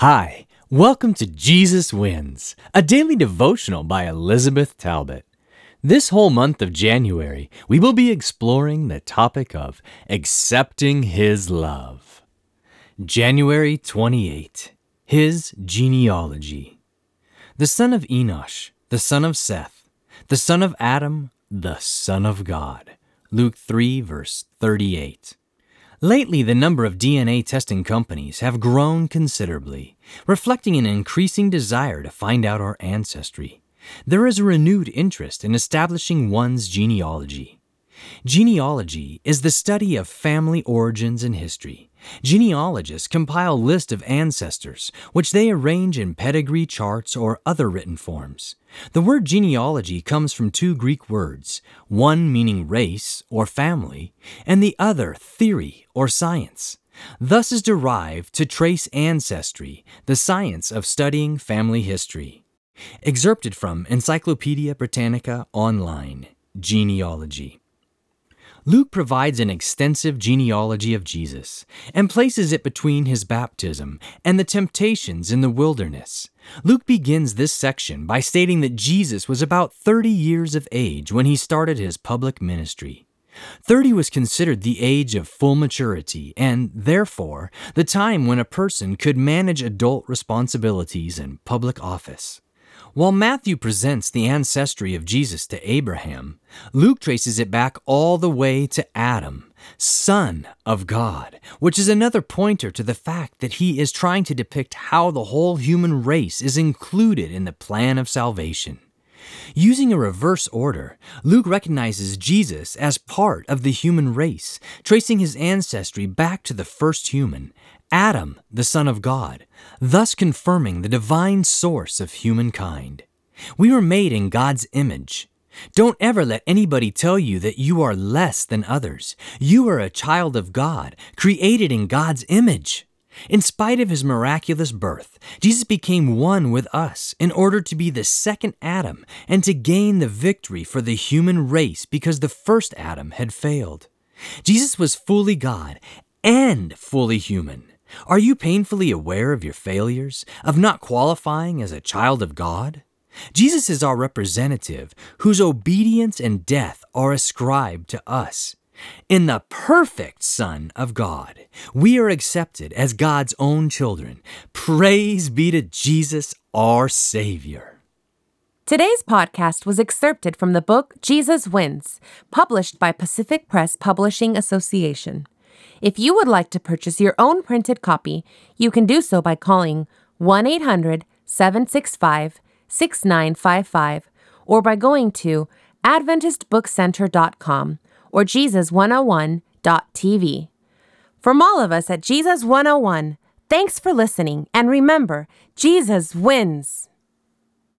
Hi, welcome to Jesus Wins, a daily devotional by Elizabeth Talbot. This whole month of January, we will be exploring the topic of accepting His love. January 28, His genealogy. The son of Enosh, the son of Seth, the son of Adam, the son of God. Luke 3, verse 38. Lately, the number of DNA testing companies have grown considerably, reflecting an increasing desire to find out our ancestry. There is a renewed interest in establishing one's genealogy. Genealogy is the study of family origins and history. Genealogists compile lists of ancestors, which they arrange in pedigree charts or other written forms. The word genealogy comes from two Greek words, one meaning race or family, and the other theory or science. Thus is derived to trace ancestry, the science of studying family history. Excerpted from Encyclopedia Britannica Online, Genealogy. Luke provides an extensive genealogy of Jesus and places it between his baptism and the temptations in the wilderness. Luke begins this section by stating that Jesus was about 30 years of age when he started his public ministry. 30 was considered the age of full maturity and, therefore, the time when a person could manage adult responsibilities and public office. While Matthew presents the ancestry of Jesus to Abraham, Luke traces it back all the way to Adam, son of God, which is another pointer to the fact that he is trying to depict how the whole human race is included in the plan of salvation. Using a reverse order, Luke recognizes Jesus as part of the human race, tracing his ancestry back to the first human, Adam, the Son of God, thus confirming the divine source of humankind. We were made in God's image. Don't ever let anybody tell you that you are less than others. You are a child of God, created in God's image. In spite of his miraculous birth, Jesus became one with us in order to be the second Adam and to gain the victory for the human race because the first Adam had failed. Jesus was fully God and fully human. Are you painfully aware of your failures, of not qualifying as a child of God? Jesus is our representative, whose obedience and death are ascribed to us. In the perfect Son of God, we are accepted as God's own children. Praise be to Jesus, our Savior. Today's podcast was excerpted from the book Jesus Wins, published by Pacific Press Publishing Association. If you would like to purchase your own printed copy, you can do so by calling 1 800 765 6955 or by going to AdventistBookCenter.com or Jesus101.tv. From all of us at Jesus 101, thanks for listening, and remember, Jesus wins!